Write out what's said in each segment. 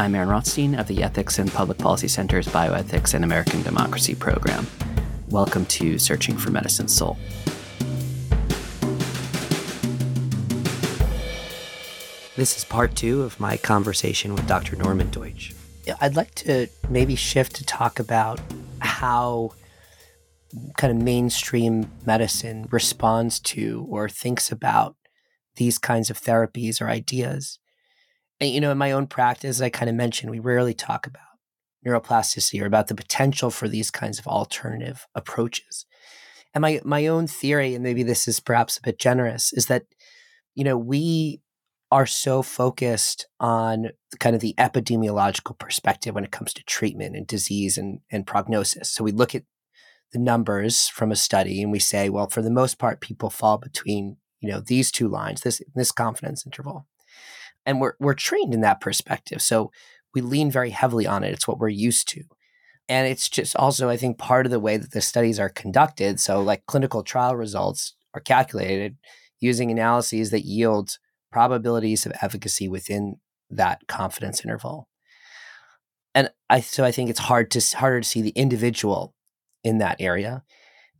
I'm Aaron Rothstein of the Ethics and Public Policy Center's Bioethics and American Democracy program. Welcome to Searching for Medicine's Soul. This is part two of my conversation with Dr. Norman Doidge. I'd like to maybe shift to talk about how kind of mainstream medicine responds to or thinks about these kinds of therapies or ideas. And, you know, in my own practice, I kind of mentioned, we rarely talk about neuroplasticity or about the potential for these kinds of alternative approaches. And my my own theory, and maybe this is perhaps a bit generous, is that you know we are so focused on kind of the epidemiological perspective when it comes to treatment and disease and, and prognosis. So we look at the numbers from a study and we say, well, for the most part, people fall between you know these two lines, this this confidence interval, and we're we're trained in that perspective. So we lean very heavily on it. It's what we're used to. And it's just also, I think, part of the way that the studies are conducted. So, like clinical trial results are calculated using analyses that yield probabilities of efficacy within that confidence interval. And I so I think it's hard to harder to see the individual in that area.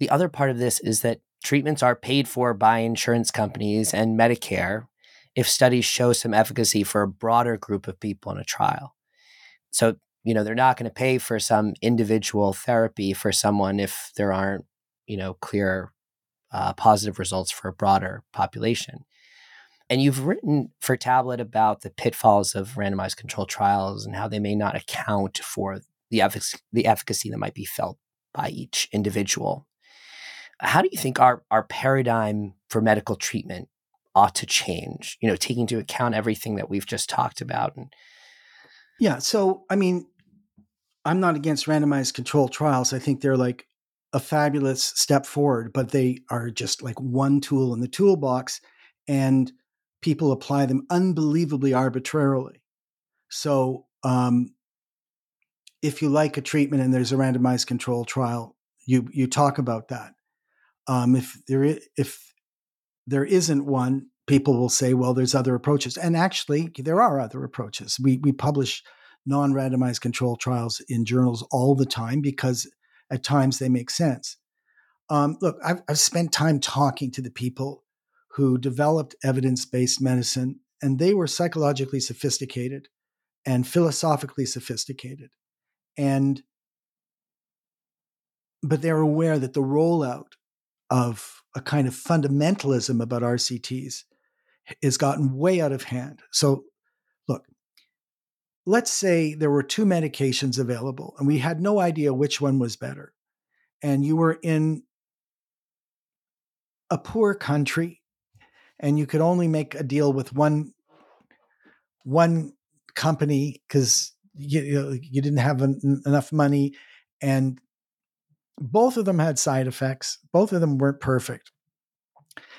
The other part of this is that treatments are paid for by insurance companies and Medicare if studies show some efficacy for a broader group of people in a trial. So, you know, they're not going to pay for some individual therapy for someone if there aren't, you know, clear uh, positive results for a broader population. And you've written for Tablet about the pitfalls of randomized controlled trials and how they may not account for the, effic- the efficacy that might be felt by each individual. How do you think our, our paradigm for medical treatment ought to change, you know, taking into account everything that we've just talked about? And Yeah. So, I mean, I'm not against randomized controlled trials. I think they're like a fabulous step forward, but they are just like one tool in the toolbox. And people apply them unbelievably arbitrarily. So, um, if you like a treatment and there's a randomized control trial, you you talk about that. Um, if there is, if there isn't one, people will say, "Well, there's other approaches," and actually, there are other approaches. We we publish non-randomized control trials in journals all the time because at times they make sense. Um, look, I've, I've spent time talking to the people who developed evidence-based medicine, and they were psychologically sophisticated and philosophically sophisticated and but they're aware that the rollout of a kind of fundamentalism about RCTs has gotten way out of hand. So, look, let's say there were two medications available and we had no idea which one was better. And you were in a poor country and you could only make a deal with one one company because you, you didn't have en- enough money and both of them had side effects. Both of them weren't perfect.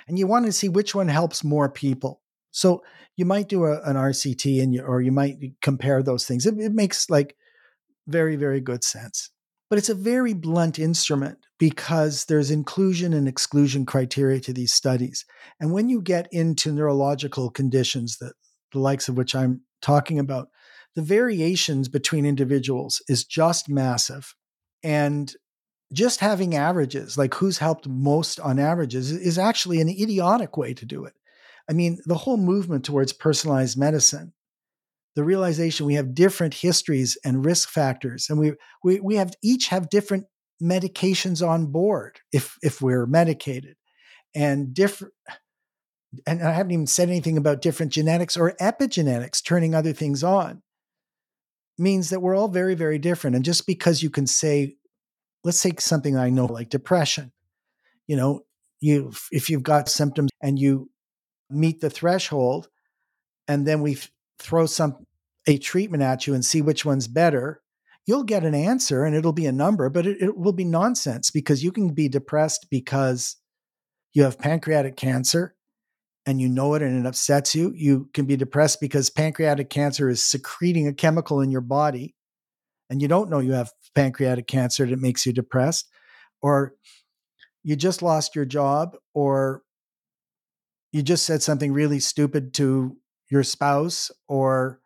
And you want to see which one helps more people. So you might do a, an rct and you, or you might compare those things. It, it makes like very very good sense. But it's a very blunt instrument because there's inclusion and exclusion criteria to these studies. And when you get into neurological conditions that the likes of which i'm talking about the variations between individuals is just massive. And just having averages, like who's helped most on averages, is actually an idiotic way to do it. I mean, the whole movement towards personalized medicine, the realization we have different histories and risk factors, and we we we have each have different medications on board if if we're medicated, and different. And I haven't even said anything about different genetics or epigenetics turning other things on means that we're all very, very different. And just because you can say, let's take something I know like depression, you know, you if you've got symptoms and you meet the threshold, and then we throw some a treatment at you and see which one's better, you'll get an answer and it'll be a number, but it, it will be nonsense because you can be depressed because you have pancreatic cancer and you know it and it upsets you, you can be depressed because pancreatic cancer is secreting a chemical in your body and you don't know you have pancreatic cancer that makes you depressed, or you just lost your job, or you just said something really stupid to your spouse, or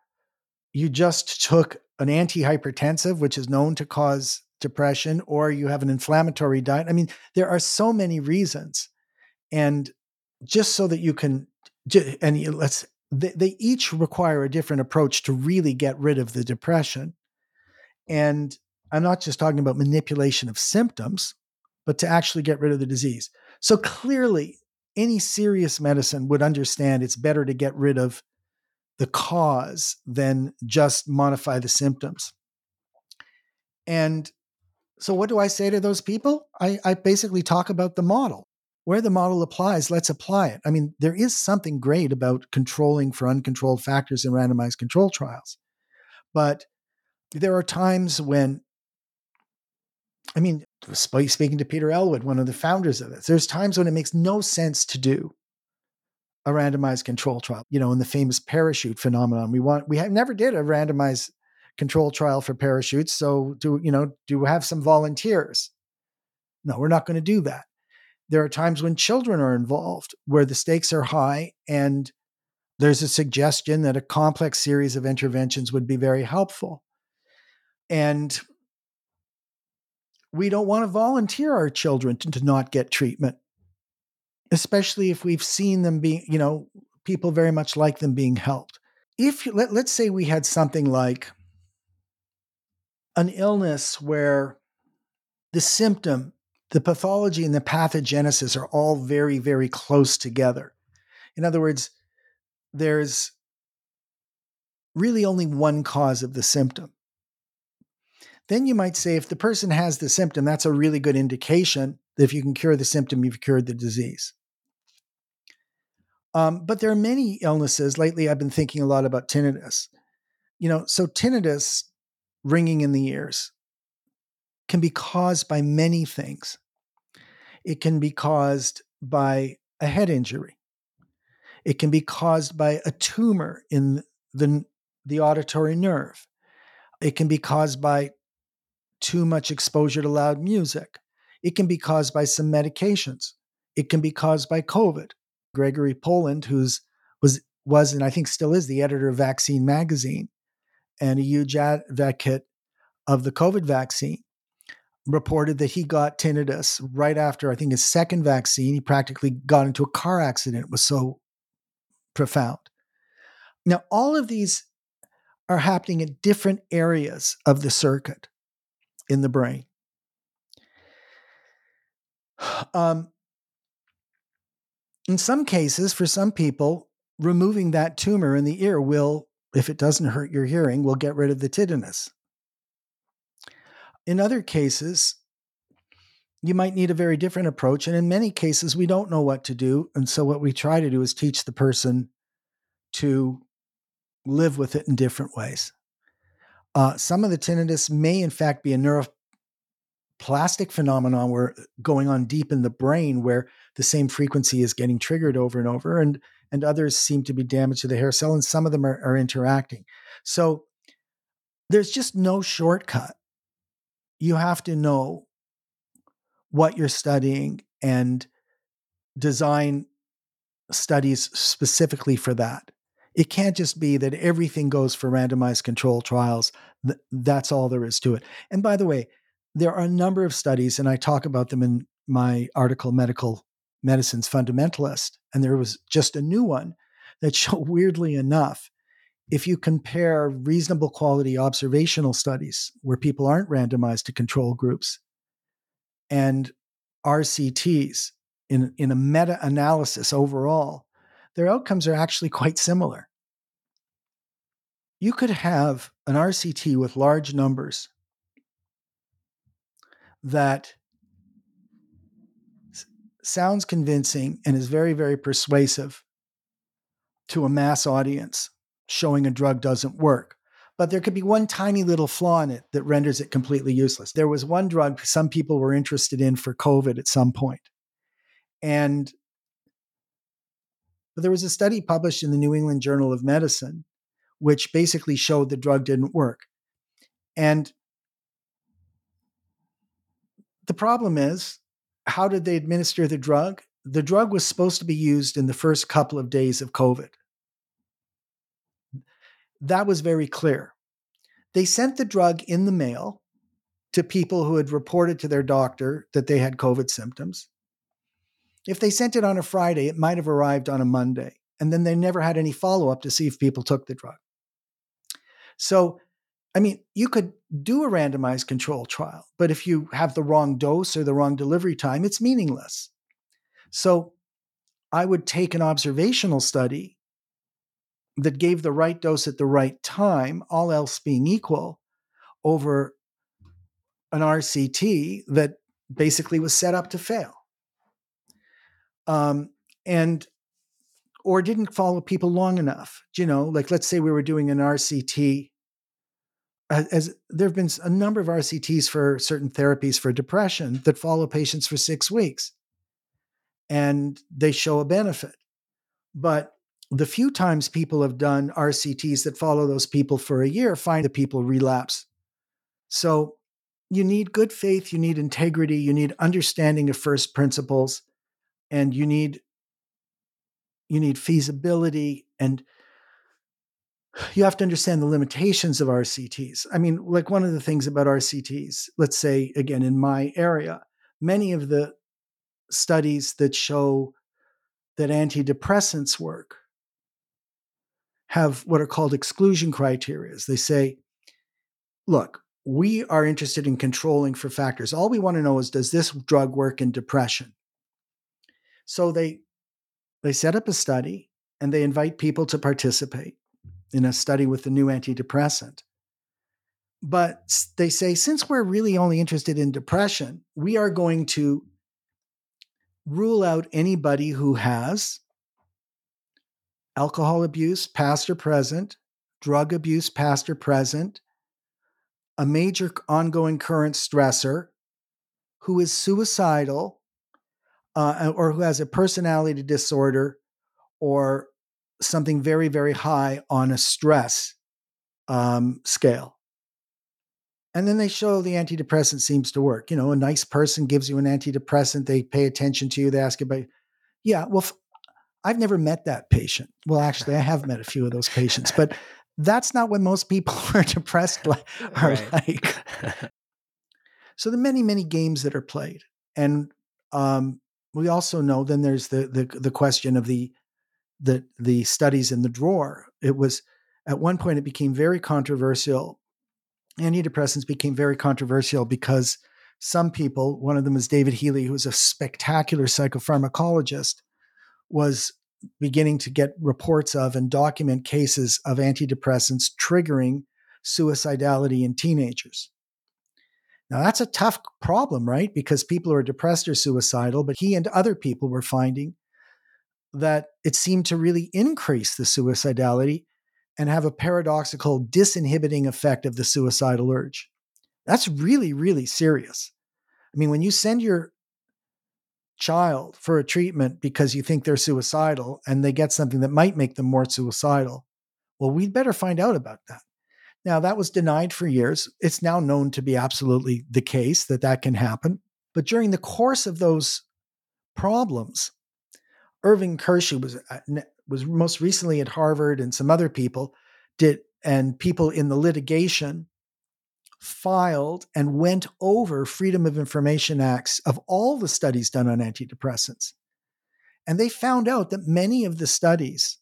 you just took an antihypertensive, which is known to cause depression, or you have an inflammatory diet. I mean, there are so many reasons. And just so that you can, and let's, they, they each require a different approach to really get rid of the depression. And I'm not just talking about manipulation of symptoms, but to actually get rid of the disease. So clearly, any serious medicine would understand it's better to get rid of the cause than just modify the symptoms. And so, what do I say to those people? I, I, basically talk about the model. Where the model applies, let's apply it. I mean, there is something great about controlling for uncontrolled factors in randomized control trials. But there are times when, I mean, speaking to Peter Elwood, one of the founders of this, there's times when it makes no sense to do a randomized control trial. You know, in the famous parachute phenomenon, we want we have never did a randomized control trial for parachutes. So do you know do we have some volunteers? No, we're not going to do that. There are times when children are involved where the stakes are high and there's a suggestion that a complex series of interventions would be very helpful. And we don't want to volunteer our children to, to not get treatment especially if we've seen them being, you know, people very much like them being helped. If let, let's say we had something like an illness where the symptom, the pathology, and the pathogenesis are all very, very close together. In other words, there's really only one cause of the symptom. Then you might say if the person has the symptom, that's a really good indication that if you can cure the symptom, you've cured the disease. Um, but there are many illnesses. Lately, I've been thinking a lot about tinnitus. You know, so tinnitus, ringing in the ears, can be caused by many things. It can be caused by a head injury. It can be caused by a tumor in the, the auditory nerve. It can be caused by too much exposure to loud music. It can be caused by some medications. It can be caused by COVID. Gregory Poland, who's was was and I think still is the editor of Vaccine Magazine and a huge advocate of the COVID vaccine, reported that he got tinnitus right after I think his second vaccine. He practically got into a car accident. It was so profound. Now, all of these are happening in different areas of the circuit in the brain. Um, in some cases, for some people, removing that tumor in the ear will, if it doesn't hurt your hearing, will get rid of the tinnitus. In other cases, you might need a very different approach. And in many cases, we don't know what to do. And so, what we try to do is teach the person to live with it in different ways. Uh, some of the tinnitus may, in fact, be a neuroplastic phenomenon where going on deep in the brain where the same frequency is getting triggered over and over and and others seem to be damaged to the hair cell and some of them are, are interacting. So there's just no shortcut. You have to know what you're studying and design studies specifically for that it can't just be that everything goes for randomized control trials that's all there is to it and by the way there are a number of studies, and I talk about them in my article, Medical Medicine's Fundamentalist. And there was just a new one that showed, weirdly enough, if you compare reasonable quality observational studies where people aren't randomized to control groups and RCTs in, in a meta analysis overall, their outcomes are actually quite similar. You could have an RCT with large numbers that sounds convincing and is very, very persuasive to a mass audience, showing a drug doesn't work. But there could be one tiny little flaw in it that renders it completely useless. There was one drug some people were interested in for COVID at some point. And there was a study published in the New England Journal of Medicine, which basically showed the drug didn't work. And the problem is, how did they administer the drug? The drug was supposed to be used in the first couple of days of COVID. That was very clear. They sent the drug in the mail to people who had reported to their doctor that they had COVID symptoms. If they sent it on a Friday, it might have arrived on a Monday. And then they never had any follow up to see if people took the drug. So, I mean, you could do a randomized control trial, but if you have the wrong dose or the wrong delivery time, it's meaningless. So, I would take an observational study that gave the right dose at the right time, all else being equal, over an RCT that basically was set up to fail. Um, and or didn't follow people long enough. You know, like let's say we were doing an RCT. As, as there have been a number of RCTs for certain therapies for depression that follow patients for six weeks, and they show a benefit. But the few times people have done RCTs that follow those people for a year find that people relapse. So you need good faith, you need integrity, you need understanding of first principles, and you need you need feasibility and you have to understand the limitations of RCTs. I mean, like one of the things about RCTs, let's say again in my area, many of the studies that show that antidepressants work have what are called exclusion criteria. They say, look, we are interested in controlling for factors. All we want to know is does this drug work in depression? So they they set up a study and they invite people to participate in a study with the new antidepressant. But they say since we're really only interested in depression, we are going to rule out anybody who has alcohol abuse, past or present, drug abuse, past or present, a major ongoing current stressor, who is suicidal, uh, or who has a personality disorder or something very, very high on a stress um, scale. And then they show the antidepressant seems to work. You know, a nice person gives you an antidepressant, they pay attention to you, they ask you about, yeah, well, I've never met that patient. Well, actually, I have met a few of those patients, but that's not what most people who are depressed are right. like. so the many, many games that are played. And um, we also know then there's the, the the question of the the the studies in the drawer. It was at one point it became very controversial. Antidepressants became very controversial because some people, one of them is David Healy, who's a spectacular psychopharmacologist, was beginning to get reports of and document cases of antidepressants triggering suicidality in teenagers. Now, that's a tough problem, right? Because people are depressed or suicidal, but he and other people were finding that it seemed to really increase the suicidality and have a paradoxical disinhibiting effect of the suicidal urge. That's really, really serious. I mean, when you send your child for a treatment because you think they're suicidal and they get something that might make them more suicidal, well, we'd better find out about that. Now, that was denied for years. It's now known to be absolutely the case that that can happen. But during the course of those problems, Irving Kirsch was uh, was most recently at Harvard, and some other people did, and people in the litigation filed and went over Freedom of Information Acts of all the studies done on antidepressants. And they found out that many of the studies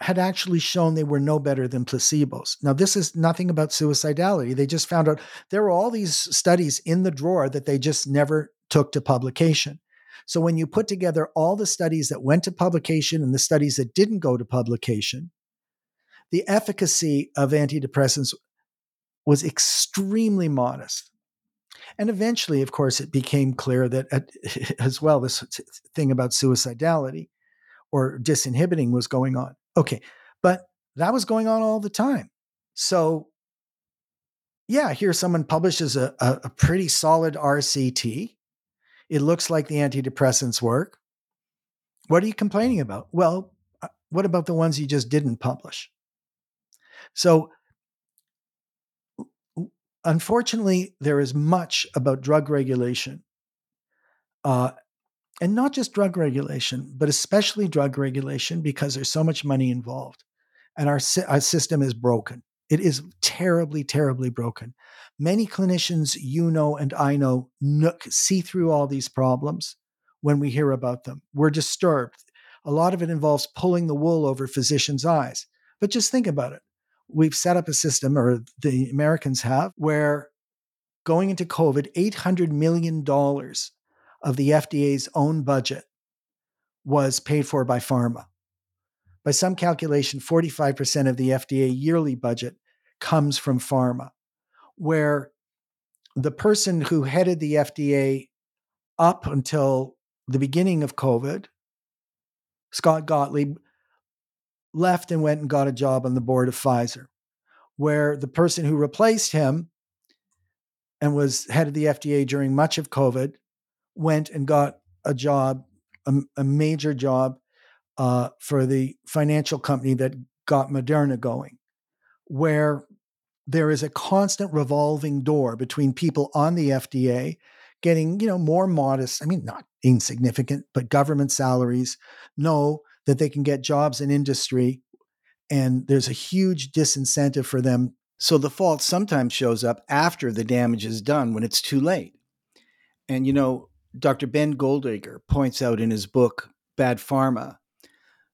had actually shown they were no better than placebos. Now, this is nothing about suicidality. They just found out there were all these studies in the drawer that they just never took to publication. So, when you put together all the studies that went to publication and the studies that didn't go to publication, the efficacy of antidepressants was extremely modest. And eventually, of course, it became clear that, as well, this thing about suicidality or disinhibiting was going on. Okay. But that was going on all the time. So, yeah, here someone publishes a, a, a pretty solid RCT. It looks like the antidepressants work. What are you complaining about? Well, uh, what about the ones you just didn't publish? So, unfortunately, there is much about drug regulation uh, and not just drug regulation, but especially drug regulation because there's so much money involved. and our, our system is broken. It is terribly, terribly broken. Many clinicians you know and I know see through all these problems when we hear about them. We're disturbed. A lot of it involves pulling the wool over physicians' eyes. But just think about it. We've set up a system, or the Americans have, where going into COVID, $800 million of the FDA's own budget was paid for by pharma. By some calculation, 45% of the FDA yearly budget comes from pharma, where the person who headed the FDA up until the beginning of COVID, Scott Gottlieb, left and went and got a job on the board of Pfizer, where the person who replaced him and was head of the FDA during much of COVID went and got a job, a, a major job uh, for the financial company that got Moderna going, where there is a constant revolving door between people on the FDA getting, you know, more modest, I mean, not insignificant, but government salaries, know that they can get jobs in industry. And there's a huge disincentive for them so the fault sometimes shows up after the damage is done when it's too late. And you know, Dr. Ben Goldacre points out in his book, Bad Pharma,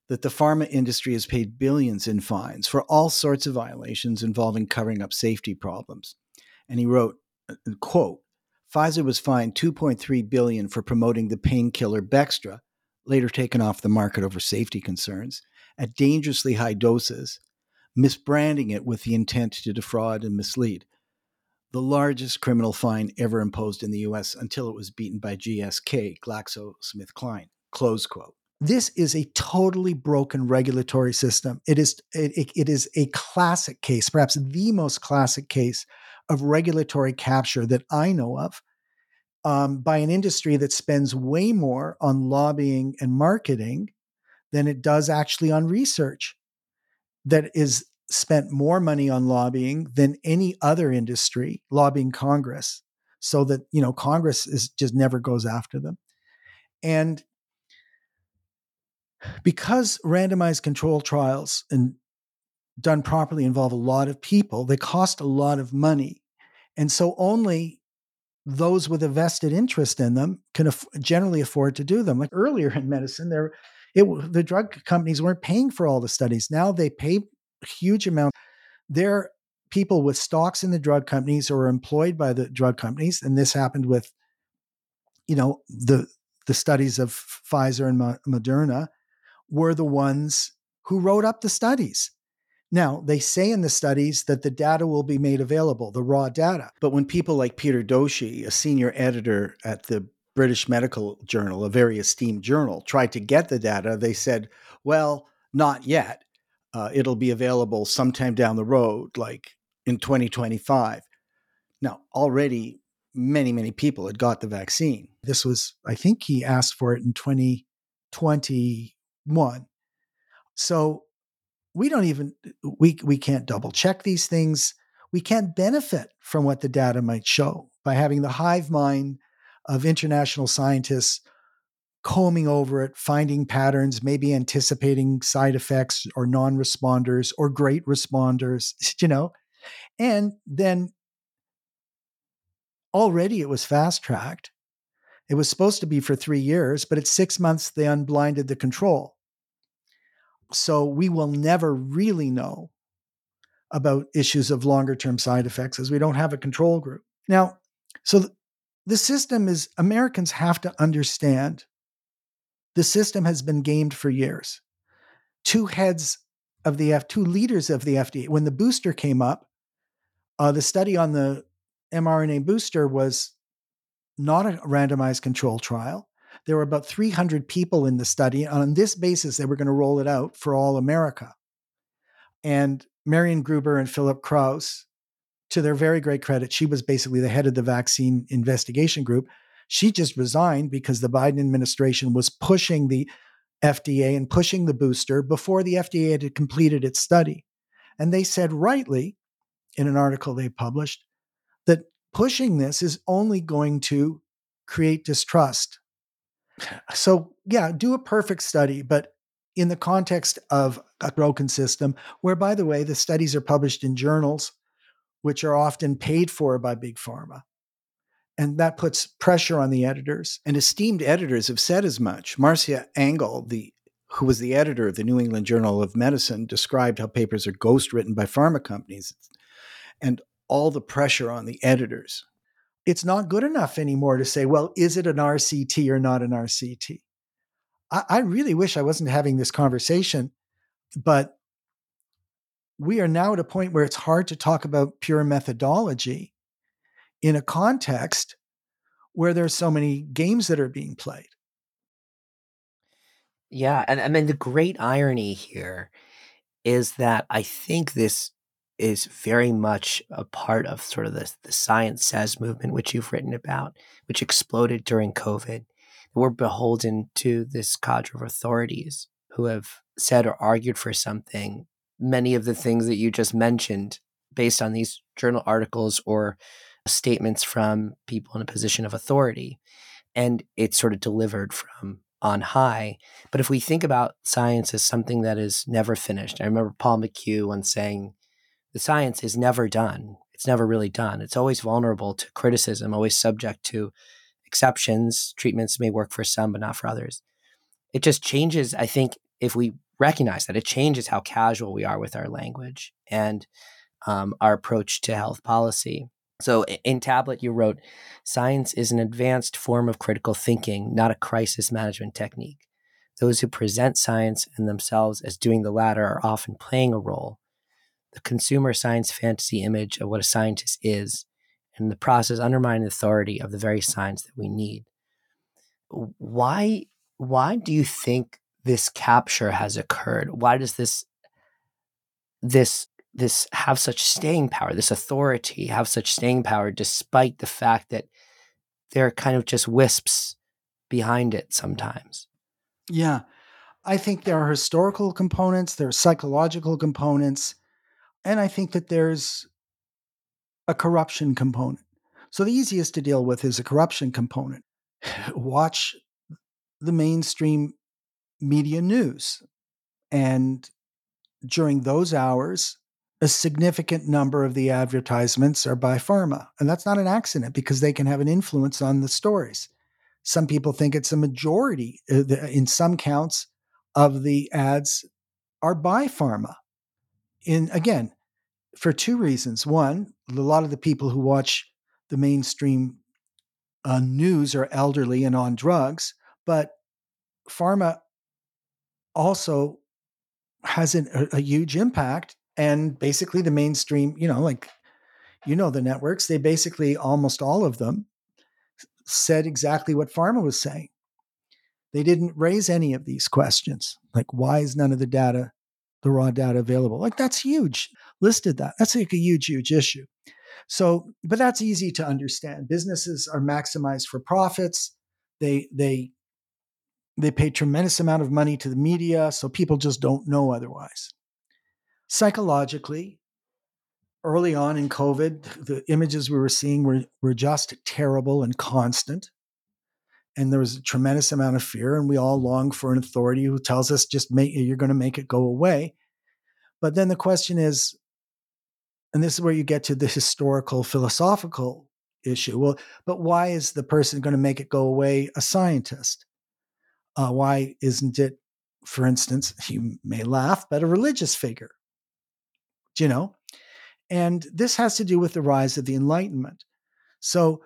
that the pharma industry has paid billions in fines for all sorts of violations involving covering up safety problems. And he wrote, quote, Pfizer was fined 2.3 billion for promoting the painkiller Bextra, later taken off the market over safety concerns, at dangerously high doses misbranding it with the intent to defraud and mislead. The largest criminal fine ever imposed in the US until it was beaten by GSK, GlaxoSmithKline. Close quote. This is a totally broken regulatory system. It is, it, it is a classic case, perhaps the most classic case of regulatory capture that I know of um, by an industry that spends way more on lobbying and marketing than it does actually on research that is spent more money on lobbying than any other industry lobbying Congress so that you know Congress is just never goes after them. And because randomized control trials and done properly involve a lot of people they cost a lot of money. And so only those with a vested interest in them can generally afford to do them. Like earlier in medicine there it the drug companies weren't paying for all the studies. Now they pay huge amounts. They're people with stocks in the drug companies or employed by the drug companies, and this happened with, you know, the the studies of Pfizer and Moderna were the ones who wrote up the studies. Now, they say in the studies that the data will be made available, the raw data. But when people like Peter Doshi, a senior editor at the British Medical Journal, a very esteemed journal, tried to get the data, they said, well, not yet. Uh, it'll be available sometime down the road, like in 2025. Now, already many, many people had got the vaccine. This was, I think he asked for it in 2021. So we don't even, we, we can't double check these things. We can't benefit from what the data might show by having the hive mind of international scientists combing over it, finding patterns, maybe anticipating side effects or non responders or great responders, you know. And then already it was fast tracked. It was supposed to be for three years, but at six months, they unblinded the control. So we will never really know about issues of longer term side effects as we don't have a control group. Now, so the system is Americans have to understand the system has been gamed for years. Two heads of the F, two leaders of the FDA, when the booster came up, uh, the study on the mRNA booster was not a randomized control trial. There were about 300 people in the study. On this basis, they were going to roll it out for all America. And Marion Gruber and Philip Krause to their very great credit, she was basically the head of the vaccine investigation group. She just resigned because the Biden administration was pushing the FDA and pushing the booster before the FDA had completed its study. And they said rightly in an article they published that pushing this is only going to create distrust. So, yeah, do a perfect study, but in the context of a broken system, where, by the way, the studies are published in journals, which are often paid for by big pharma. And that puts pressure on the editors. And esteemed editors have said as much. Marcia Angell, the who was the editor of the New England Journal of Medicine, described how papers are ghost written by pharma companies and all the pressure on the editors. It's not good enough anymore to say, well, is it an RCT or not an RCT? I, I really wish I wasn't having this conversation, but we are now at a point where it's hard to talk about pure methodology in a context where there's so many games that are being played. Yeah, and I mean the great irony here is that I think this is very much a part of sort of the, the science says movement, which you've written about, which exploded during COVID we're beholden to this cadre of authorities who have said or argued for something. Many of the things that you just mentioned, based on these journal articles or statements from people in a position of authority, and it's sort of delivered from on high. But if we think about science as something that is never finished, I remember Paul McHugh once saying, the science is never done. It's never really done. It's always vulnerable to criticism, always subject to exceptions. Treatments may work for some, but not for others. It just changes, I think, if we recognize that, it changes how casual we are with our language and um, our approach to health policy. So in Tablet, you wrote, Science is an advanced form of critical thinking, not a crisis management technique. Those who present science and themselves as doing the latter are often playing a role. The consumer science fantasy image of what a scientist is and the process undermine the authority of the very science that we need. Why why do you think this capture has occurred? Why does this this this have such staying power, this authority have such staying power despite the fact that there are kind of just wisps behind it sometimes? Yeah. I think there are historical components, there are psychological components, and I think that there's a corruption component. So the easiest to deal with is a corruption component. Watch the mainstream media news. And during those hours, a significant number of the advertisements are by pharma. And that's not an accident because they can have an influence on the stories. Some people think it's a majority, uh, in some counts, of the ads are by pharma. In again, for two reasons. One, a lot of the people who watch the mainstream uh, news are elderly and on drugs, but pharma also has an, a, a huge impact. And basically, the mainstream, you know, like, you know, the networks, they basically almost all of them said exactly what pharma was saying. They didn't raise any of these questions, like why is none of the data the raw data available. Like that's huge. Listed that. That's like a huge, huge issue. So, but that's easy to understand. Businesses are maximized for profits. They they they pay tremendous amount of money to the media, so people just don't know otherwise. Psychologically, early on in COVID, the images we were seeing were, were just terrible and constant. And there was a tremendous amount of fear, and we all long for an authority who tells us just make you're going to make it go away. But then the question is, and this is where you get to the historical philosophical issue. Well, but why is the person going to make it go away a scientist? Uh, why isn't it, for instance, you may laugh, but a religious figure? Do you know? And this has to do with the rise of the Enlightenment. So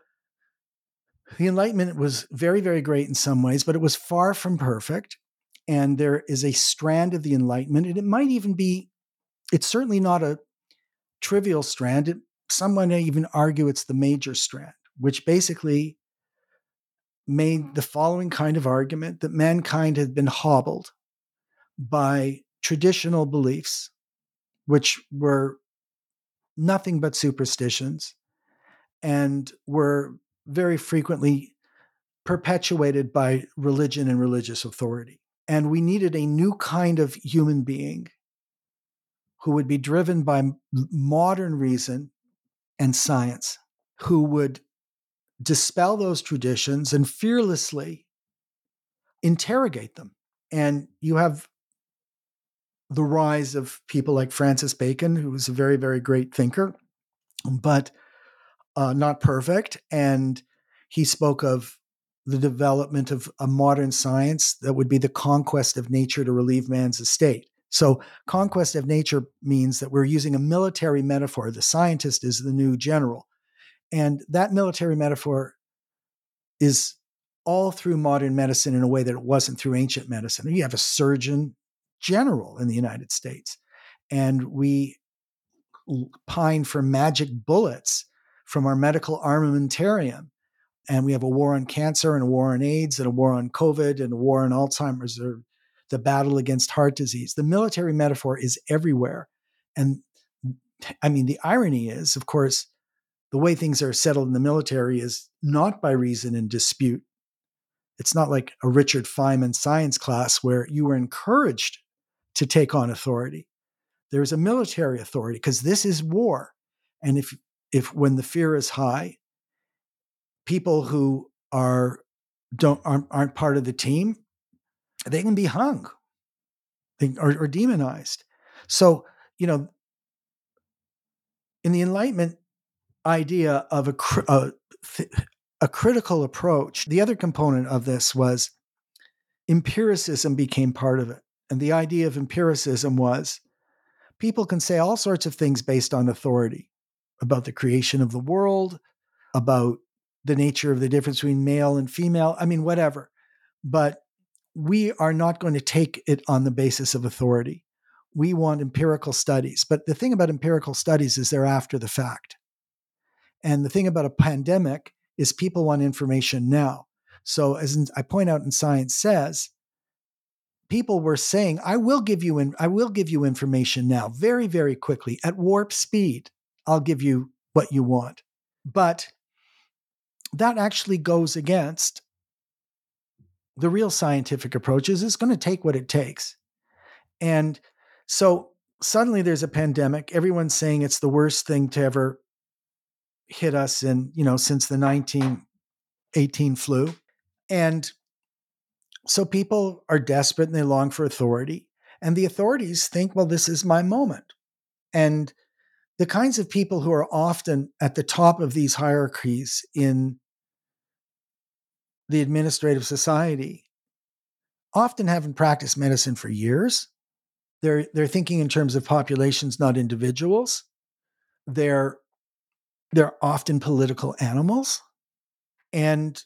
the Enlightenment was very, very great in some ways, but it was far from perfect. And there is a strand of the Enlightenment, and it might even be, it's certainly not a trivial strand. It, someone may even argue it's the major strand, which basically made mm-hmm. the following kind of argument that mankind had been hobbled by traditional beliefs, which were nothing but superstitions and were very frequently perpetuated by religion and religious authority. And we needed a new kind of human being who would be driven by modern reason and science, who would dispel those traditions and fearlessly interrogate them. And you have the rise of people like Francis Bacon, who was a very, very great thinker, but uh, not perfect. And he spoke of the development of a modern science that would be the conquest of nature to relieve man's estate. So, conquest of nature means that we're using a military metaphor. The scientist is the new general. And that military metaphor is all through modern medicine in a way that it wasn't through ancient medicine. You have a surgeon general in the United States, and we pine for magic bullets from our medical armamentarium. And we have a war on cancer and a war on AIDS and a war on COVID and a war on Alzheimer's or the battle against heart disease. The military metaphor is everywhere. And I mean, the irony is, of course, the way things are settled in the military is not by reason and dispute. It's not like a Richard Feynman science class where you were encouraged to take on authority. There is a military authority because this is war. And if if when the fear is high, people who are don't aren't, aren't part of the team, they can be hung they, or, or demonized. So you know, in the Enlightenment idea of a a, a critical approach, the other component of this was empiricism became part of it, and the idea of empiricism was people can say all sorts of things based on authority about the creation of the world, about the nature of the difference between male and female. I mean, whatever. But we are not going to take it on the basis of authority. We want empirical studies. But the thing about empirical studies is they're after the fact. And the thing about a pandemic is people want information now. So, as I point out in Science Says, people were saying, "I will give you in, I will give you information now, very, very quickly at warp speed." I'll give you what you want. But that actually goes against the real scientific approaches. It's going to take what it takes. And so suddenly there's a pandemic. Everyone's saying it's the worst thing to ever hit us in, you know, since the 1918 flu. And so people are desperate and they long for authority. And the authorities think, well, this is my moment. And the kinds of people who are often at the top of these hierarchies in the administrative society often haven't practiced medicine for years. They're, they're thinking in terms of populations, not individuals. They're, they're often political animals. And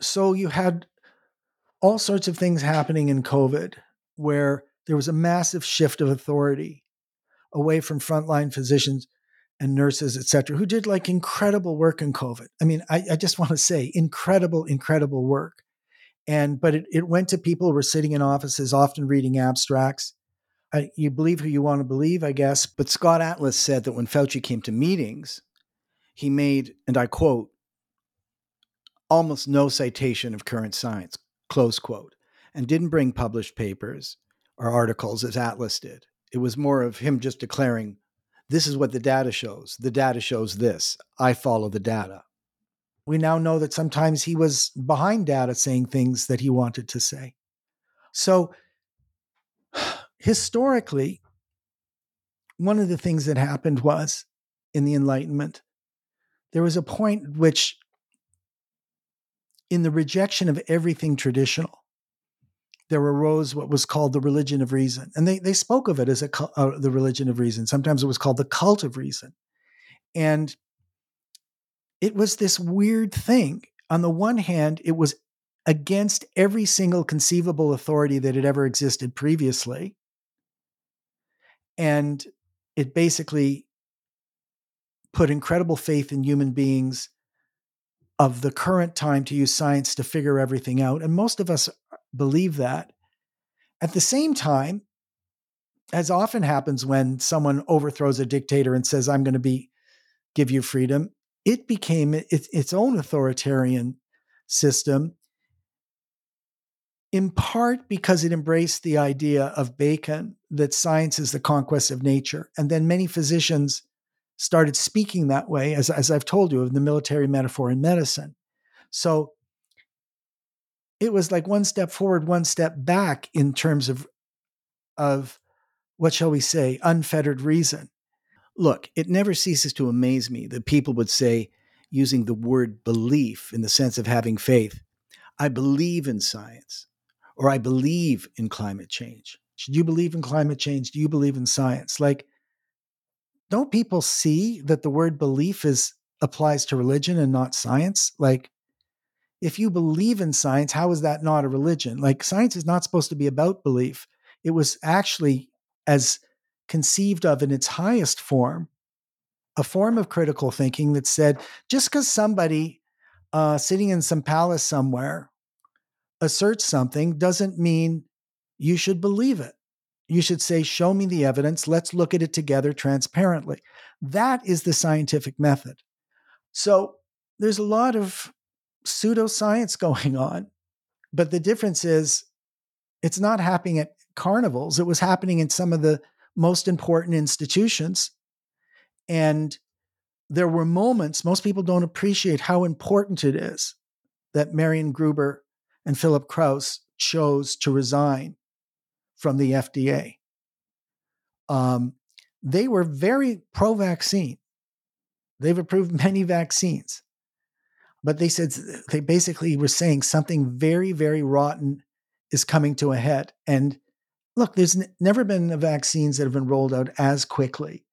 so you had all sorts of things happening in COVID where there was a massive shift of authority away from frontline physicians and nurses, et cetera, who did like incredible work in COVID. I mean, I, I just want to say incredible, incredible work. And but it, it went to people who were sitting in offices, often reading abstracts. I, you believe who you want to believe, I guess. But Scott Atlas said that when Fauci came to meetings, he made, and I quote, almost no citation of current science, close quote, and didn't bring published papers or articles as Atlas did. It was more of him just declaring, this is what the data shows. The data shows this. I follow the data. We now know that sometimes he was behind data saying things that he wanted to say. So, historically, one of the things that happened was in the Enlightenment, there was a point which, in the rejection of everything traditional, there arose what was called the religion of reason. And they, they spoke of it as a, uh, the religion of reason. Sometimes it was called the cult of reason. And it was this weird thing. On the one hand, it was against every single conceivable authority that had ever existed previously. And it basically put incredible faith in human beings of the current time to use science to figure everything out. And most of us believe that. At the same time, as often happens when someone overthrows a dictator and says, I'm going to be give you freedom, it became its, own authoritarian system, in part because it embraced the idea of Bacon that science is the conquest of nature. And then many physicians started speaking that way, as, as I've told you, of the military metaphor in medicine. So it was like one step forward, one step back in terms of of what shall we say, unfettered reason. Look, it never ceases to amaze me that people would say, using the word belief in the sense of having faith, I believe in science or I believe in climate change. Should you believe in climate change? Do you believe in science? Like, don't people see that the word belief is applies to religion and not science? Like, if you believe in science, how is that not a religion? Like, science is not supposed to be about belief. It was actually, as conceived of in its highest form, a form of critical thinking that said just because somebody uh, sitting in some palace somewhere asserts something doesn't mean you should believe it. You should say, Show me the evidence. Let's look at it together transparently. That is the scientific method. So there's a lot of pseudoscience going on, but the difference is it's not happening at carnivals. It was happening in some of the most important institutions. And there were moments, most people don't appreciate how important it is that Marion Gruber and Philip Krause chose to resign from the FDA. Um, they were very pro vaccine. They've approved many vaccines. But they said, they basically were saying something very, very rotten is coming to a head. And look, there's n- never been vaccines that have been rolled out as quickly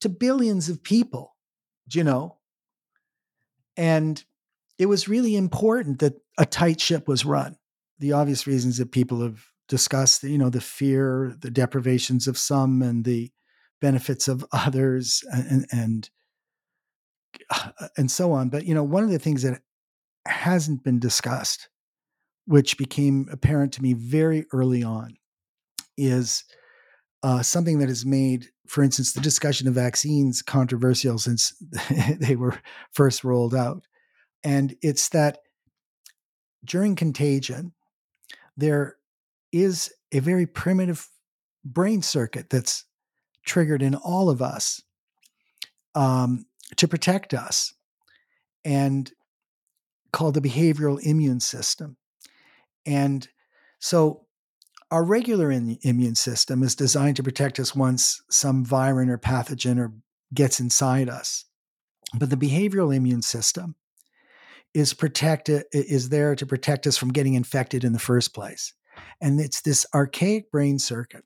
to billions of people, you know? And it was really important that a tight ship was run. The obvious reasons that people have discussed, you know, the fear, the deprivations of some, and the benefits of others, and and and so on. But you know, one of the things that hasn't been discussed, which became apparent to me very early on, is uh, something that has made, for instance, the discussion of vaccines controversial since they were first rolled out. And it's that during contagion, there is a very primitive brain circuit that's triggered in all of us um, to protect us and called the behavioral immune system. And so our regular in, immune system is designed to protect us once some virus or pathogen or gets inside us. But the behavioral immune system is protected is there to protect us from getting infected in the first place. And it's this archaic brain circuit.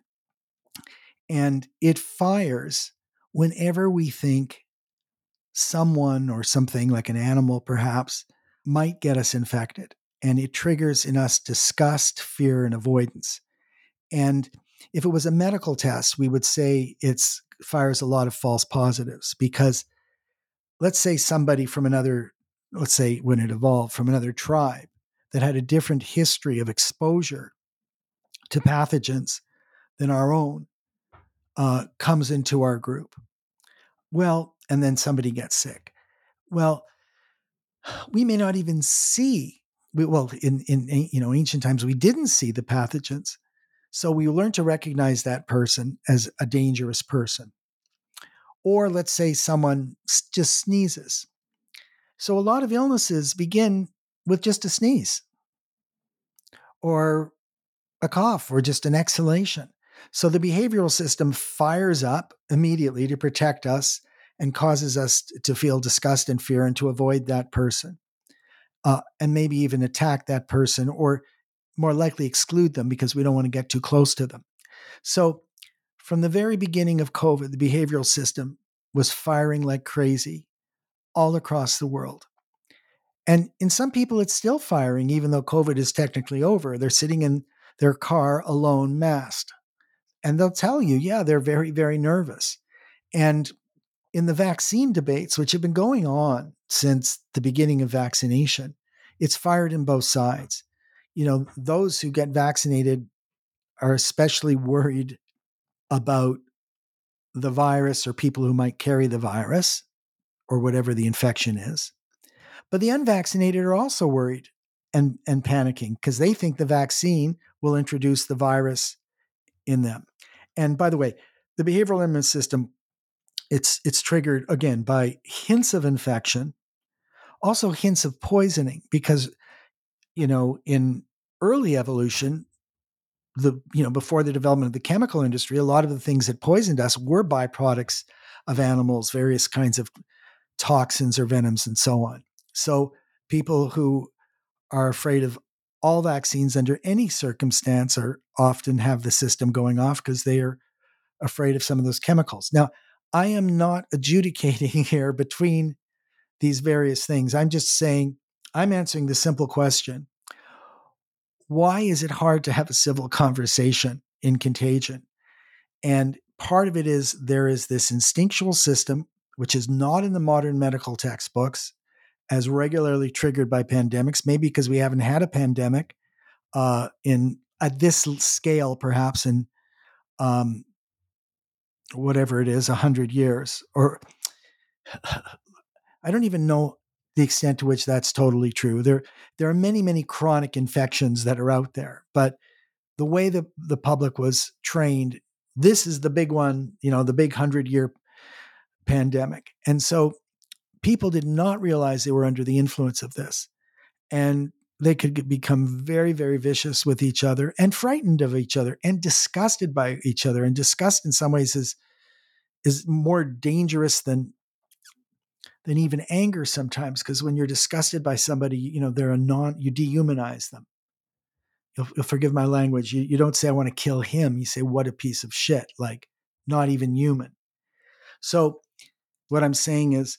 And it fires whenever we think someone or something like an animal perhaps might get us infected. And it triggers in us disgust, fear, and avoidance. And if it was a medical test, we would say it fires a lot of false positives because let's say somebody from another, let's say when it evolved from another tribe that had a different history of exposure to pathogens than our own uh, comes into our group. Well, and then somebody gets sick. Well, we may not even see. Well, in in you know ancient times, we didn't see the pathogens, so we learn to recognize that person as a dangerous person. Or let's say someone just sneezes. So a lot of illnesses begin with just a sneeze, or a cough or just an exhalation. So the behavioral system fires up immediately to protect us and causes us to feel disgust and fear and to avoid that person. Uh, and maybe even attack that person or more likely exclude them because we don't want to get too close to them. So, from the very beginning of COVID, the behavioral system was firing like crazy all across the world. And in some people, it's still firing, even though COVID is technically over. They're sitting in their car alone, masked. And they'll tell you, yeah, they're very, very nervous. And in the vaccine debates, which have been going on since the beginning of vaccination, it's fired in both sides. You know, those who get vaccinated are especially worried about the virus or people who might carry the virus or whatever the infection is. But the unvaccinated are also worried and, and panicking because they think the vaccine will introduce the virus in them. And by the way, the behavioral immune system, it's it's triggered again by hints of infection, also hints of poisoning, because you know, in early evolution, the you know before the development of the chemical industry, a lot of the things that poisoned us were byproducts of animals, various kinds of toxins or venoms, and so on. So people who are afraid of all vaccines under any circumstance are often have the system going off because they are afraid of some of those chemicals. Now, I am not adjudicating here between these various things. I'm just saying, I'm answering the simple question why is it hard to have a civil conversation in contagion? And part of it is there is this instinctual system, which is not in the modern medical textbooks, as regularly triggered by pandemics, maybe because we haven't had a pandemic uh, in at this scale, perhaps in um, whatever it is, a hundred years, or I don't even know the extent to which that's totally true. There, there are many, many chronic infections that are out there, but the way that the public was trained, this is the big one, you know, the big hundred year pandemic. And so people did not realize they were under the influence of this. And they could become very, very vicious with each other and frightened of each other and disgusted by each other. And disgust in some ways is is more dangerous than than even anger sometimes because when you're disgusted by somebody, you know they're a non you dehumanize them. You'll, you'll forgive my language. You, you don't say I want to kill him. You say what a piece of shit, like not even human. So what I'm saying is,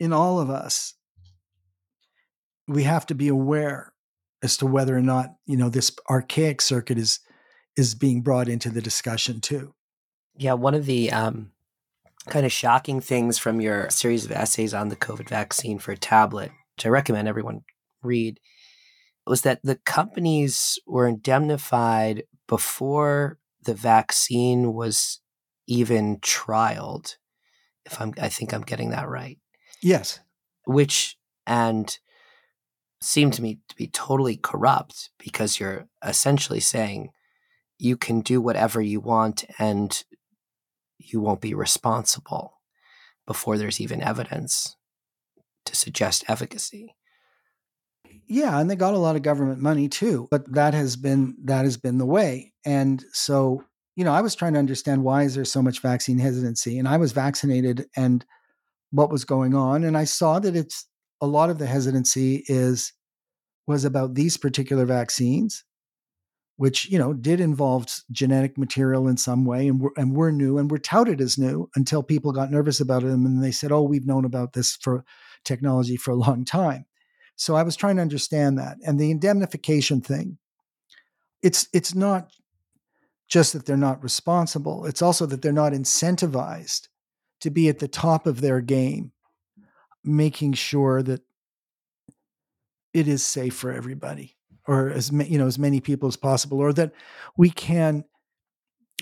in all of us, we have to be aware as to whether or not you know this archaic circuit is is being brought into the discussion too. Yeah, one of the um, kind of shocking things from your series of essays on the COVID vaccine for tablet, which I recommend everyone read, was that the companies were indemnified before the vaccine was even trialed. If I'm, I think I'm getting that right. Yes. Which and seemed to me to be totally corrupt because you're essentially saying you can do whatever you want and you won't be responsible before there's even evidence to suggest efficacy. Yeah, and they got a lot of government money too, but that has been that has been the way. And so, you know, I was trying to understand why is there so much vaccine hesitancy and I was vaccinated and what was going on and I saw that it's a lot of the hesitancy is was about these particular vaccines, which you know did involve genetic material in some way, and were, and were new and were touted as new until people got nervous about them and they said, "Oh, we've known about this for technology for a long time." So I was trying to understand that, and the indemnification thing. It's it's not just that they're not responsible; it's also that they're not incentivized to be at the top of their game, making sure that it is safe for everybody or as you know as many people as possible or that we can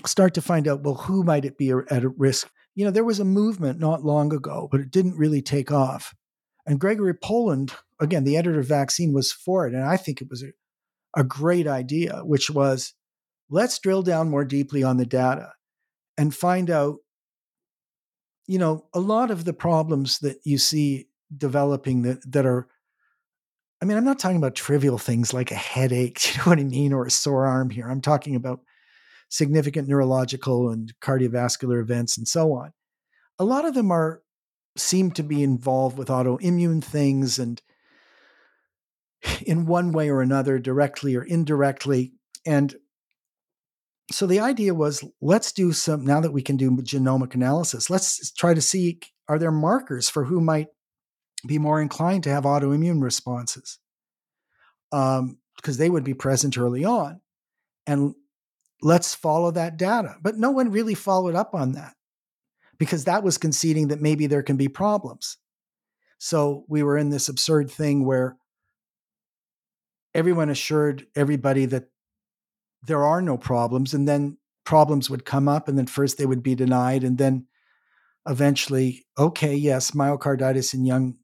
start to find out well who might it be at risk? You know there was a movement not long ago but it didn't really take off. And gregory poland again the editor of vaccine was for it and i think it was a, a great idea which was let's drill down more deeply on the data and find out you know a lot of the problems that you see developing that that are I mean, I'm not talking about trivial things like a headache, you know what I mean, or a sore arm here. I'm talking about significant neurological and cardiovascular events and so on. A lot of them are seem to be involved with autoimmune things and in one way or another, directly or indirectly. And so the idea was let's do some, now that we can do genomic analysis, let's try to see are there markers for who might be more inclined to have autoimmune responses because um, they would be present early on. And let's follow that data. But no one really followed up on that because that was conceding that maybe there can be problems. So we were in this absurd thing where everyone assured everybody that there are no problems, and then problems would come up, and then first they would be denied, and then eventually, okay, yes, myocarditis in young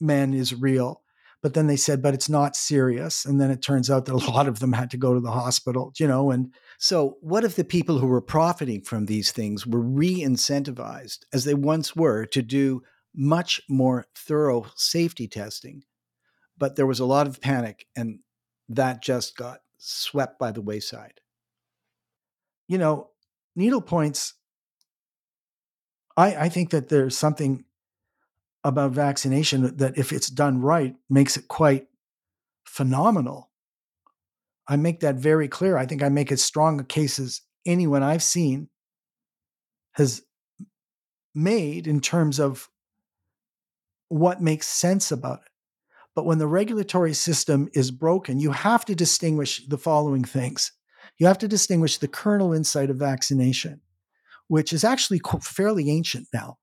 men is real. But then they said, but it's not serious. And then it turns out that a lot of them had to go to the hospital, you know. And so, what if the people who were profiting from these things were re incentivized, as they once were, to do much more thorough safety testing? But there was a lot of panic, and that just got swept by the wayside. You know, needle points, I, I think that there's something about vaccination that, if it's done right, makes it quite phenomenal. I make that very clear. I think I make as strong a case as anyone I've seen has made in terms of what makes sense about it. But when the regulatory system is broken, you have to distinguish the following things. You have to distinguish the kernel insight of vaccination, which is actually fairly ancient now.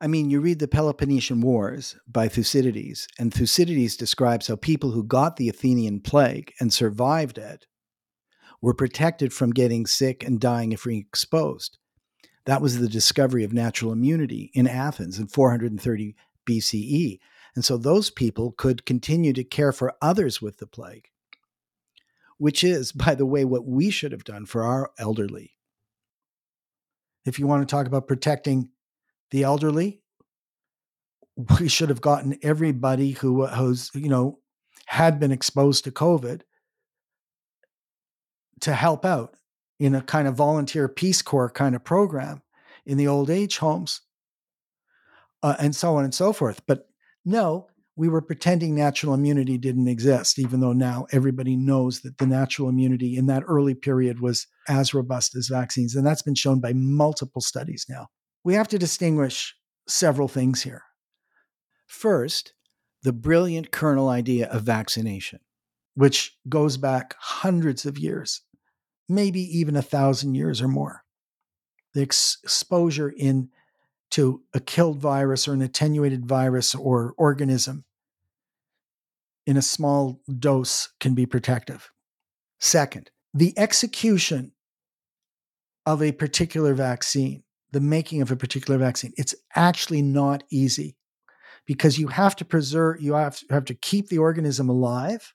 I mean, you read the Peloponnesian Wars by Thucydides, and Thucydides describes how people who got the Athenian plague and survived it were protected from getting sick and dying if exposed. That was the discovery of natural immunity in Athens in 430 BCE. And so those people could continue to care for others with the plague, which is, by the way, what we should have done for our elderly. If you want to talk about protecting the elderly, we should have gotten everybody who who's you know had been exposed to COVID to help out in a kind of volunteer Peace Corps kind of program in the old age homes, uh, and so on and so forth. But no, we were pretending natural immunity didn't exist, even though now everybody knows that the natural immunity in that early period was as robust as vaccines. And that's been shown by multiple studies now. We have to distinguish several things here. First, the brilliant kernel idea of vaccination, which goes back hundreds of years, maybe even a thousand years or more. The ex- exposure in to a killed virus or an attenuated virus or organism in a small dose can be protective. Second, the execution of a particular vaccine, the making of a particular vaccine, it's actually not easy because you have to preserve, you have, you have to keep the organism alive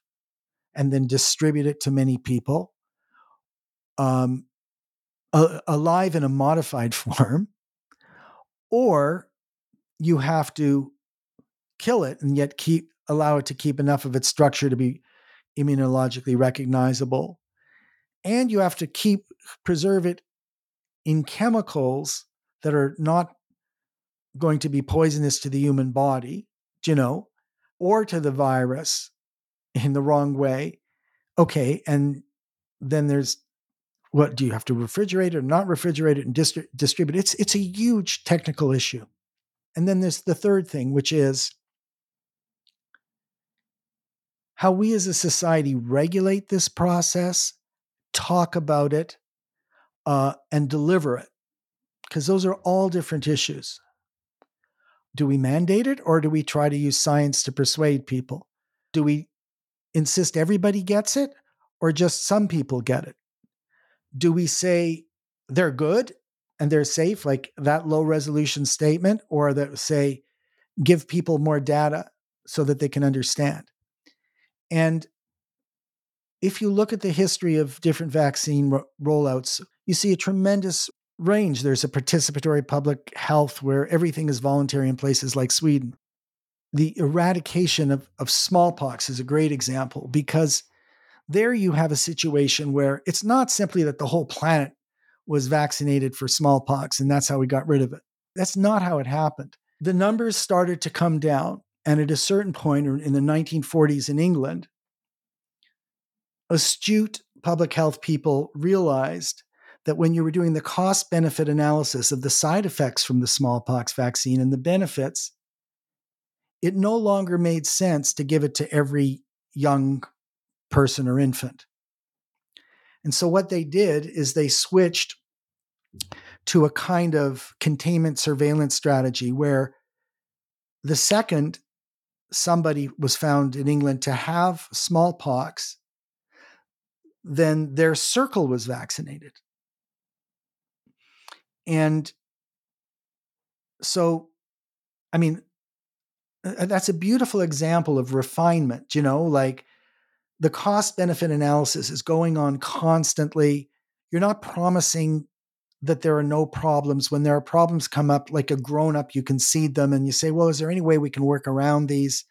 and then distribute it to many people, um, alive in a modified form, or you have to kill it and yet keep allow it to keep enough of its structure to be immunologically recognizable. And you have to keep preserve it in chemicals that are not going to be poisonous to the human body, you know, or to the virus in the wrong way. Okay. And then there's what do you have to refrigerate it or not refrigerate it and distri- distribute it? It's, it's a huge technical issue. And then there's the third thing, which is how we as a society regulate this process, talk about it, uh, and deliver it. Because those are all different issues. Do we mandate it or do we try to use science to persuade people? Do we insist everybody gets it or just some people get it? Do we say they're good and they're safe, like that low resolution statement, or that say give people more data so that they can understand? And if you look at the history of different vaccine ro- rollouts, you see a tremendous range. There's a participatory public health where everything is voluntary in places like Sweden. The eradication of, of smallpox is a great example because there you have a situation where it's not simply that the whole planet was vaccinated for smallpox and that's how we got rid of it. That's not how it happened. The numbers started to come down. And at a certain point in the 1940s in England, astute public health people realized that when you were doing the cost benefit analysis of the side effects from the smallpox vaccine and the benefits, it no longer made sense to give it to every young person or infant. And so what they did is they switched to a kind of containment surveillance strategy where the second somebody was found in England to have smallpox, then their circle was vaccinated. And so, I mean, that's a beautiful example of refinement, you know, like the cost benefit analysis is going on constantly. You're not promising that there are no problems. When there are problems come up, like a grown up, you concede them and you say, well, is there any way we can work around these?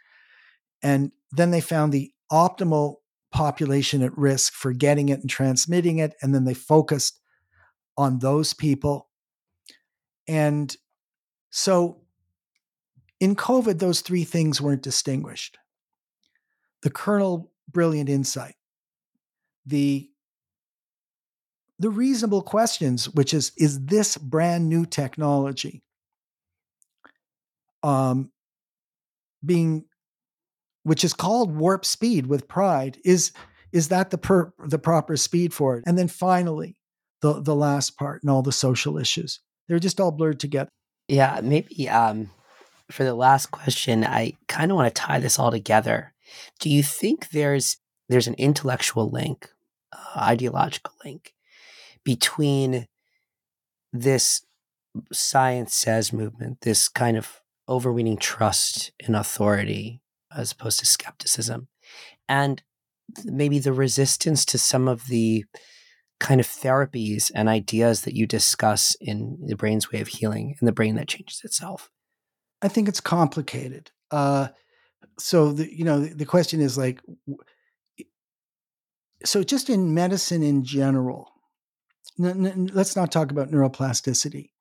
And then they found the optimal population at risk for getting it and transmitting it. And then they focused on those people. And so in COVID, those three things weren't distinguished. The kernel brilliant insight, the the reasonable questions, which is, is this brand new technology um, being, which is called warp speed with pride, is is that the per, the proper speed for it? And then finally, the the last part and all the social issues, they're just all blurred together. Yeah, maybe um, for the last question, I kind of want to tie this all together. Do you think there's there's an intellectual link, uh, ideological link between this science says movement, this kind of overweening trust in authority as opposed to skepticism, and maybe the resistance to some of the kind of therapies and ideas that you discuss in the brain's way of healing and the brain that changes itself? I think it's complicated. Uh, so the you know the, the question is like, so just in medicine in general, n- n- let's not talk about neuroplasticity.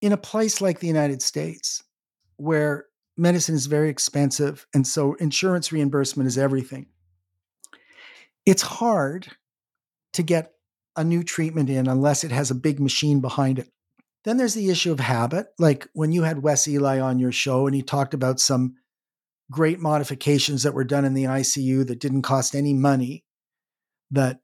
In a place like the United States, where medicine is very expensive and so insurance reimbursement is everything, it's hard to get a new treatment in unless it has a big machine behind it. Then there's the issue of habit. Like when you had Wes Ely on your show and he talked about some great modifications that were done in the ICU that didn't cost any money, that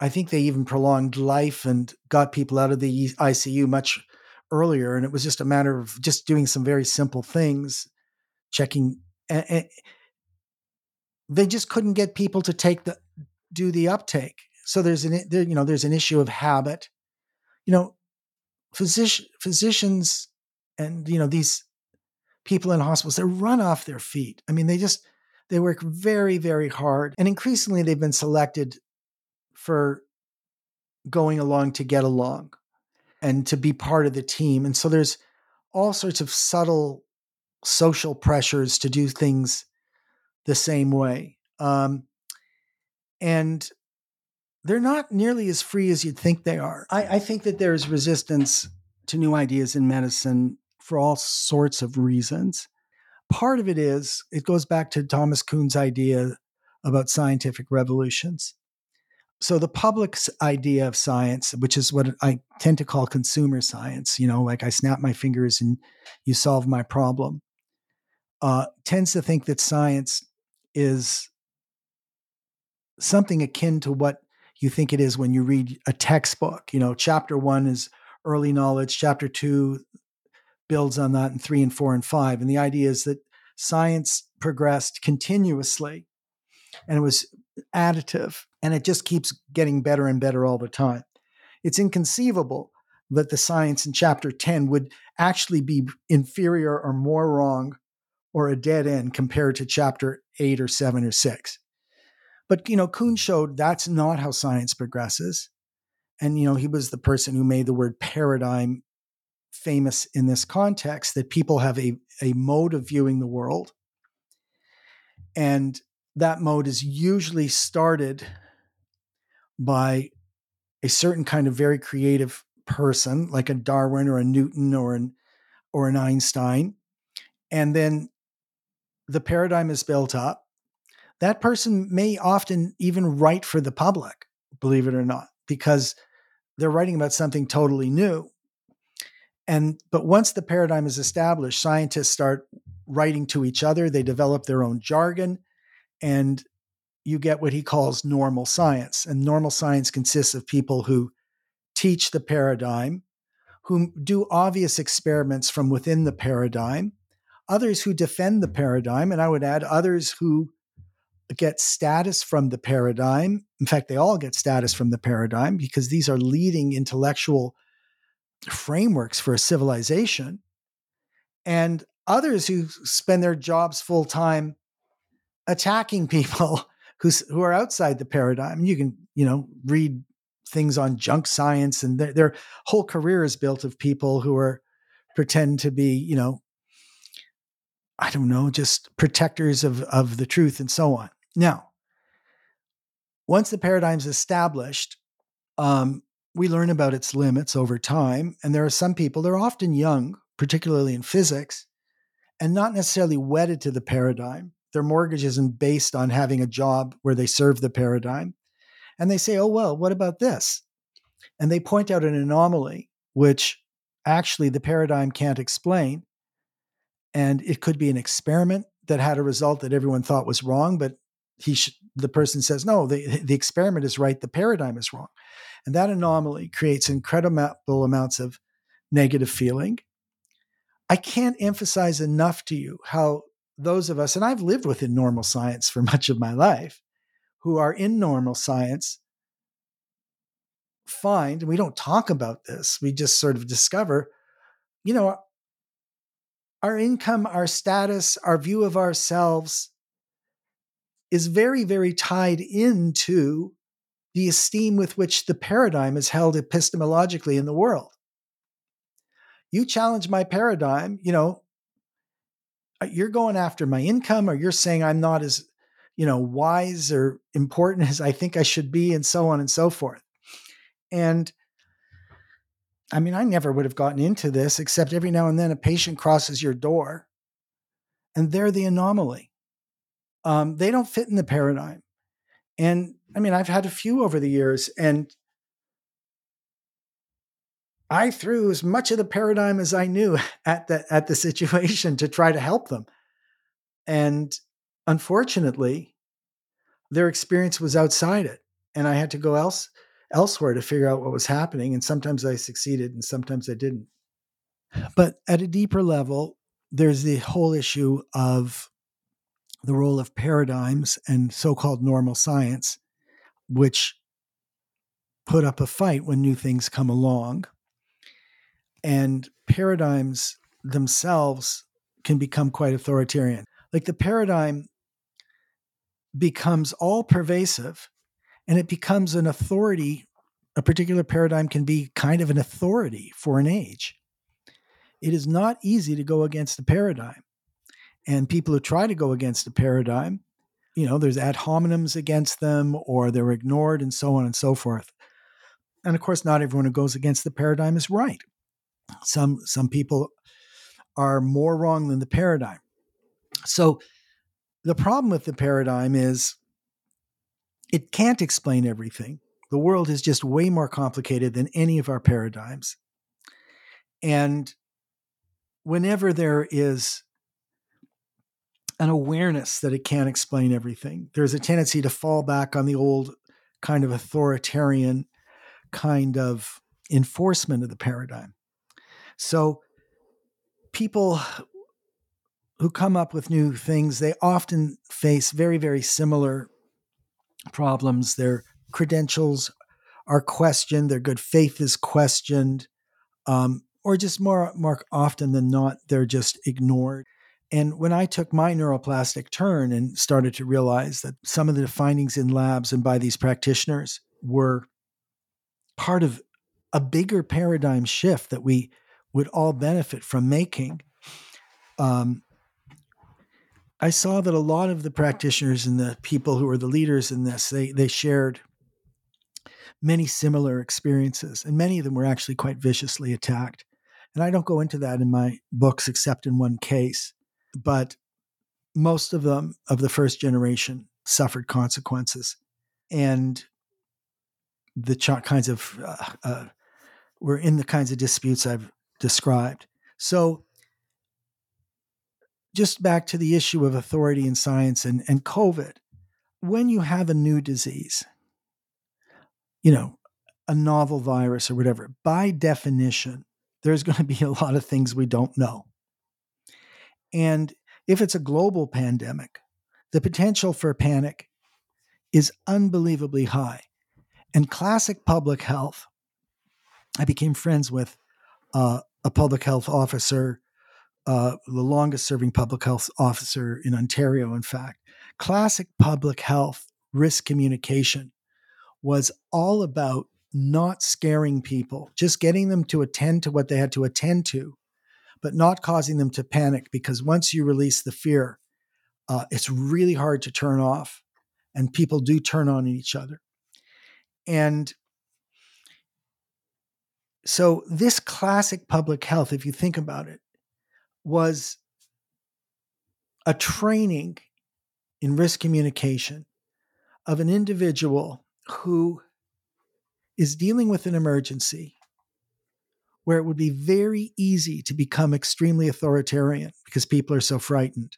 I think they even prolonged life and got people out of the ICU much earlier. And it was just a matter of just doing some very simple things, checking. they just couldn't get people to take the do the uptake. So there's an there, you know there's an issue of habit. You know, physician physicians and you know these people in hospitals they run off their feet. I mean, they just they work very very hard, and increasingly they've been selected for going along to get along and to be part of the team. And so there's all sorts of subtle social pressures to do things the same way. Um, and they're not nearly as free as you'd think they are. I, I think that there's resistance to new ideas in medicine for all sorts of reasons. Part of it is, it goes back to Thomas Kuhn's idea about scientific revolutions. So, the public's idea of science, which is what I tend to call consumer science, you know, like I snap my fingers and you solve my problem, uh, tends to think that science is something akin to what you think it is when you read a textbook. You know, chapter one is early knowledge, chapter two builds on that, in three and four and five. And the idea is that science progressed continuously and it was additive and it just keeps getting better and better all the time. It's inconceivable that the science in chapter 10 would actually be inferior or more wrong or a dead end compared to chapter 8 or 7 or 6. But you know, Kuhn showed that's not how science progresses. And you know, he was the person who made the word paradigm famous in this context that people have a, a mode of viewing the world. And that mode is usually started by a certain kind of very creative person, like a Darwin or a Newton or an or an Einstein. And then the paradigm is built up that person may often even write for the public, believe it or not, because they're writing about something totally new. And but once the paradigm is established, scientists start writing to each other, they develop their own jargon, and you get what he calls normal science. And normal science consists of people who teach the paradigm, who do obvious experiments from within the paradigm, others who defend the paradigm, and I would add others who get status from the paradigm. In fact, they all get status from the paradigm because these are leading intellectual frameworks for a civilization. And others who spend their jobs full time attacking people who's, who are outside the paradigm. You can, you know, read things on junk science, and their, their whole career is built of people who are pretend to be, you know, I don't know, just protectors of, of the truth and so on. Now, once the paradigm's established, um, we learn about its limits over time. And there are some people, they're often young, particularly in physics, and not necessarily wedded to the paradigm. Their mortgage isn't based on having a job where they serve the paradigm. And they say, oh, well, what about this? And they point out an anomaly, which actually the paradigm can't explain. And it could be an experiment that had a result that everyone thought was wrong, but he sh- the person says, no, the, the experiment is right, the paradigm is wrong. And that anomaly creates incredible amounts of negative feeling. I can't emphasize enough to you how those of us, and I've lived within normal science for much of my life, who are in normal science find, and we don't talk about this, we just sort of discover, you know, our income, our status, our view of ourselves is very, very tied into the esteem with which the paradigm is held epistemologically in the world. You challenge my paradigm, you know, uh, you're going after my income or you're saying I'm not as, you know, wise or important as I think I should be and so on and so forth. And I mean, I never would have gotten into this except every now and then a patient crosses your door and they're the anomaly. Um, they don't fit in the paradigm. And I mean, I've had a few over the years, and I threw as much of the paradigm as I knew at the at the situation to try to help them. And unfortunately, their experience was outside it, and I had to go else elsewhere to figure out what was happening. And sometimes I succeeded, and sometimes I didn't. But at a deeper level, there's the whole issue of the role of paradigms and so called normal science, which put up a fight when new things come along. And paradigms themselves can become quite authoritarian. Like the paradigm becomes all pervasive and it becomes an authority. A particular paradigm can be kind of an authority for an age. It is not easy to go against a paradigm. And people who try to go against a paradigm, you know, there's ad hominems against them or they're ignored and so on and so forth. And of course, not everyone who goes against the paradigm is right. Some some people are more wrong than the paradigm. So the problem with the paradigm is it can't explain everything. The world is just way more complicated than any of our paradigms. And whenever there is an awareness that it can't explain everything. There's a tendency to fall back on the old kind of authoritarian kind of enforcement of the paradigm. So people who come up with new things, they often face very, very similar problems. Their credentials are questioned, their good faith is questioned, um, or just more, more often than not, they're just ignored. And when I took my neuroplastic turn and started to realize that some of the findings in labs and by these practitioners were part of a bigger paradigm shift that we would all benefit from making, um, I saw that a lot of the practitioners and the people who were the leaders in this, they they shared many similar experiences, and many of them were actually quite viciously attacked. And I don't go into that in my books except in one case but most of them of the first generation suffered consequences. And the ch- kinds of uh, uh, were in the kinds of disputes i've described. So just back to the issue of authority in science and, and covid. When you have a new disease you know a novel virus or whatever by definition there's going to be a lot of things we don't know and if it's a global pandemic, the potential for panic is unbelievably high. And classic public health, I became friends with uh, a public health officer, uh, the longest serving public health officer in Ontario, in fact. Classic public health risk communication was all about not scaring people, just getting them to attend to what they had to attend to but not causing them to panic because once you release the fear, uh, it's really hard to turn off. and people do turn on each other. And so, this classic public health, if you think about it, was a training in risk communication of an individual who is dealing with an emergency where it would be very easy to become extremely authoritarian because people are so frightened.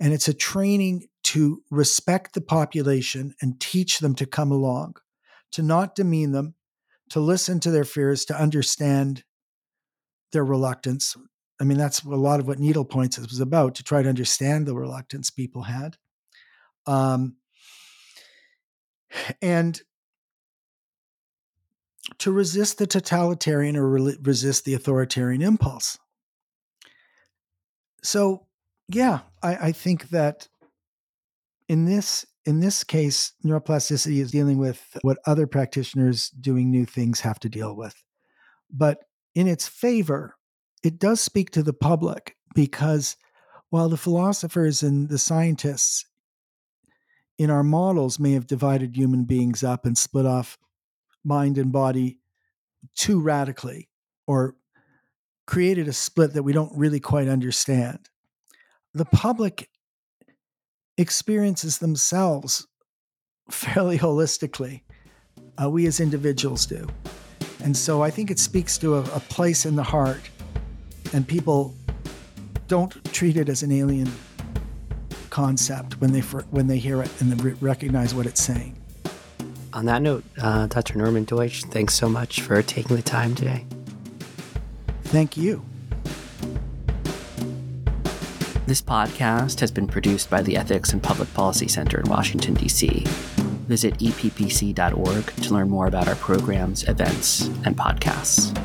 And it's a training to respect the population and teach them to come along, to not demean them, to listen to their fears, to understand their reluctance. I mean, that's a lot of what Needle Points was about to try to understand the reluctance people had. Um, and to resist the totalitarian or re- resist the authoritarian impulse. So, yeah, I, I think that in this in this case, neuroplasticity is dealing with what other practitioners doing new things have to deal with. But in its favor, it does speak to the public because while the philosophers and the scientists in our models may have divided human beings up and split off mind and body too radically or created a split that we don't really quite understand. The public experiences themselves fairly holistically. Uh, we as individuals do. And so I think it speaks to a, a place in the heart, and people don't treat it as an alien concept when they when they hear it and recognize what it's saying. On that note, uh, Dr. Norman Doidge, thanks so much for taking the time today. Thank you. This podcast has been produced by the Ethics and Public Policy Center in Washington, D.C. Visit eppc.org to learn more about our programs, events, and podcasts.